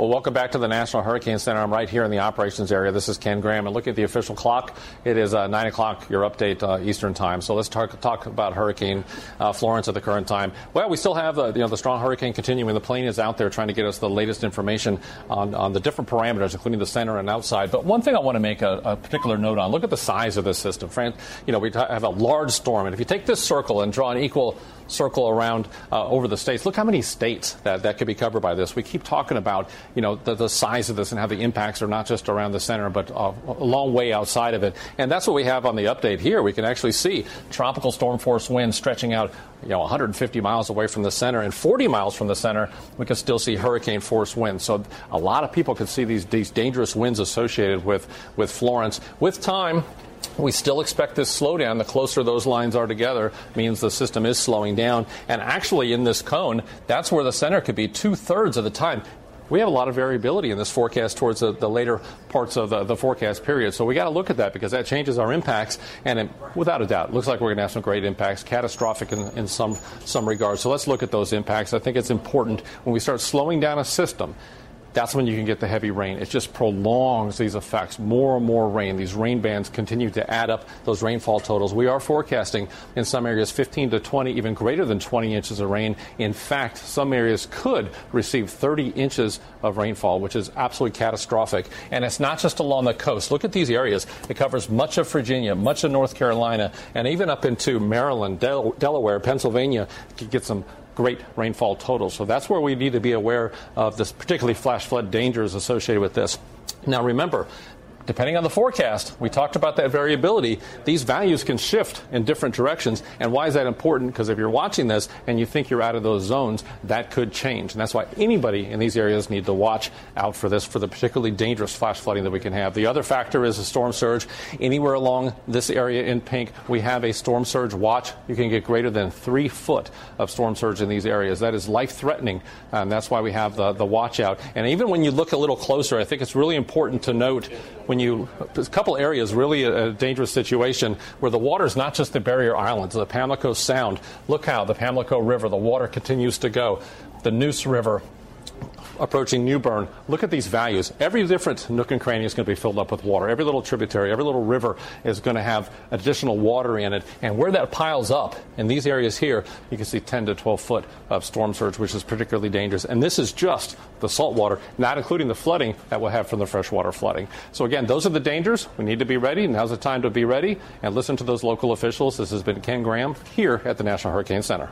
Well, welcome back to the National Hurricane Center. I'm right here in the operations area. This is Ken Graham. And look at the official clock. It is uh, 9 o'clock, your update uh, Eastern time. So let's talk, talk about Hurricane uh, Florence at the current time. Well, we still have you know, the strong hurricane continuing. The plane is out there trying to get us the latest information on, on the different parameters, including the center and outside. But one thing I want to make a, a particular note on look at the size of this system. Florence, you know, we have a large storm. And if you take this circle and draw an equal circle around uh, over the states. Look how many states that, that could be covered by this. We keep talking about, you know, the, the size of this and how the impacts are not just around the center, but uh, a long way outside of it. And that's what we have on the update here. We can actually see tropical storm force winds stretching out, you know, 150 miles away from the center and 40 miles from the center. We can still see hurricane force winds. So a lot of people can see these, these dangerous winds associated with, with Florence. With time, we still expect this slowdown. The closer those lines are together means the system is slowing down. And actually, in this cone, that's where the center could be two thirds of the time. We have a lot of variability in this forecast towards the, the later parts of the, the, forecast period. So we got to look at that because that changes our impacts. And it, without a doubt, looks like we're going to have some great impacts, catastrophic in, in some, some regards. So let's look at those impacts. I think it's important when we start slowing down a system that's when you can get the heavy rain. It just prolongs these effects. More and more rain. These rain bands continue to add up those rainfall totals. We are forecasting in some areas 15 to 20, even greater than 20 inches of rain. In fact, some areas could receive 30 inches of rainfall, which is absolutely catastrophic. And it's not just along the coast. Look at these areas. It covers much of Virginia, much of North Carolina, and even up into Maryland, Del- Delaware, Pennsylvania. You get some great rainfall totals. So that's where we need to be aware of this, particularly flash flood dangers associated with this. Now remember, depending on the forecast, we talked about that variability. These values can shift in different directions. And why is that important? Because if you're watching this and you think you're out of those zones, that could change. And that's why anybody in these areas need to watch out for this, for the particularly dangerous flash flooding that we can have. The other factor is a storm surge. Anywhere along this area in pink, we have a storm surge watch. You can get greater than three foot of storm surge in these areas. That is life threatening. And that's why we have the, the watch out. And even when you look a little closer, I think it's really important to note when you a couple areas really a, a dangerous situation where the water is not just the barrier islands, the Pamlico Sound. Look how the Pamlico River, the water continues to go. The Neuse River, approaching New Bern, look at these values. Every different nook and cranny is going to be filled up with water. Every little tributary, every little river is going to have additional water in it. And where that piles up in these areas here, you can see 10 to 12 foot of storm surge, which is particularly dangerous. And this is just the salt water, not including the flooding that we'll have from the freshwater flooding. So again, those are the dangers. We need to be ready. Now's the time to be ready and listen to those local officials. This has been Ken Graham here at the National Hurricane Center.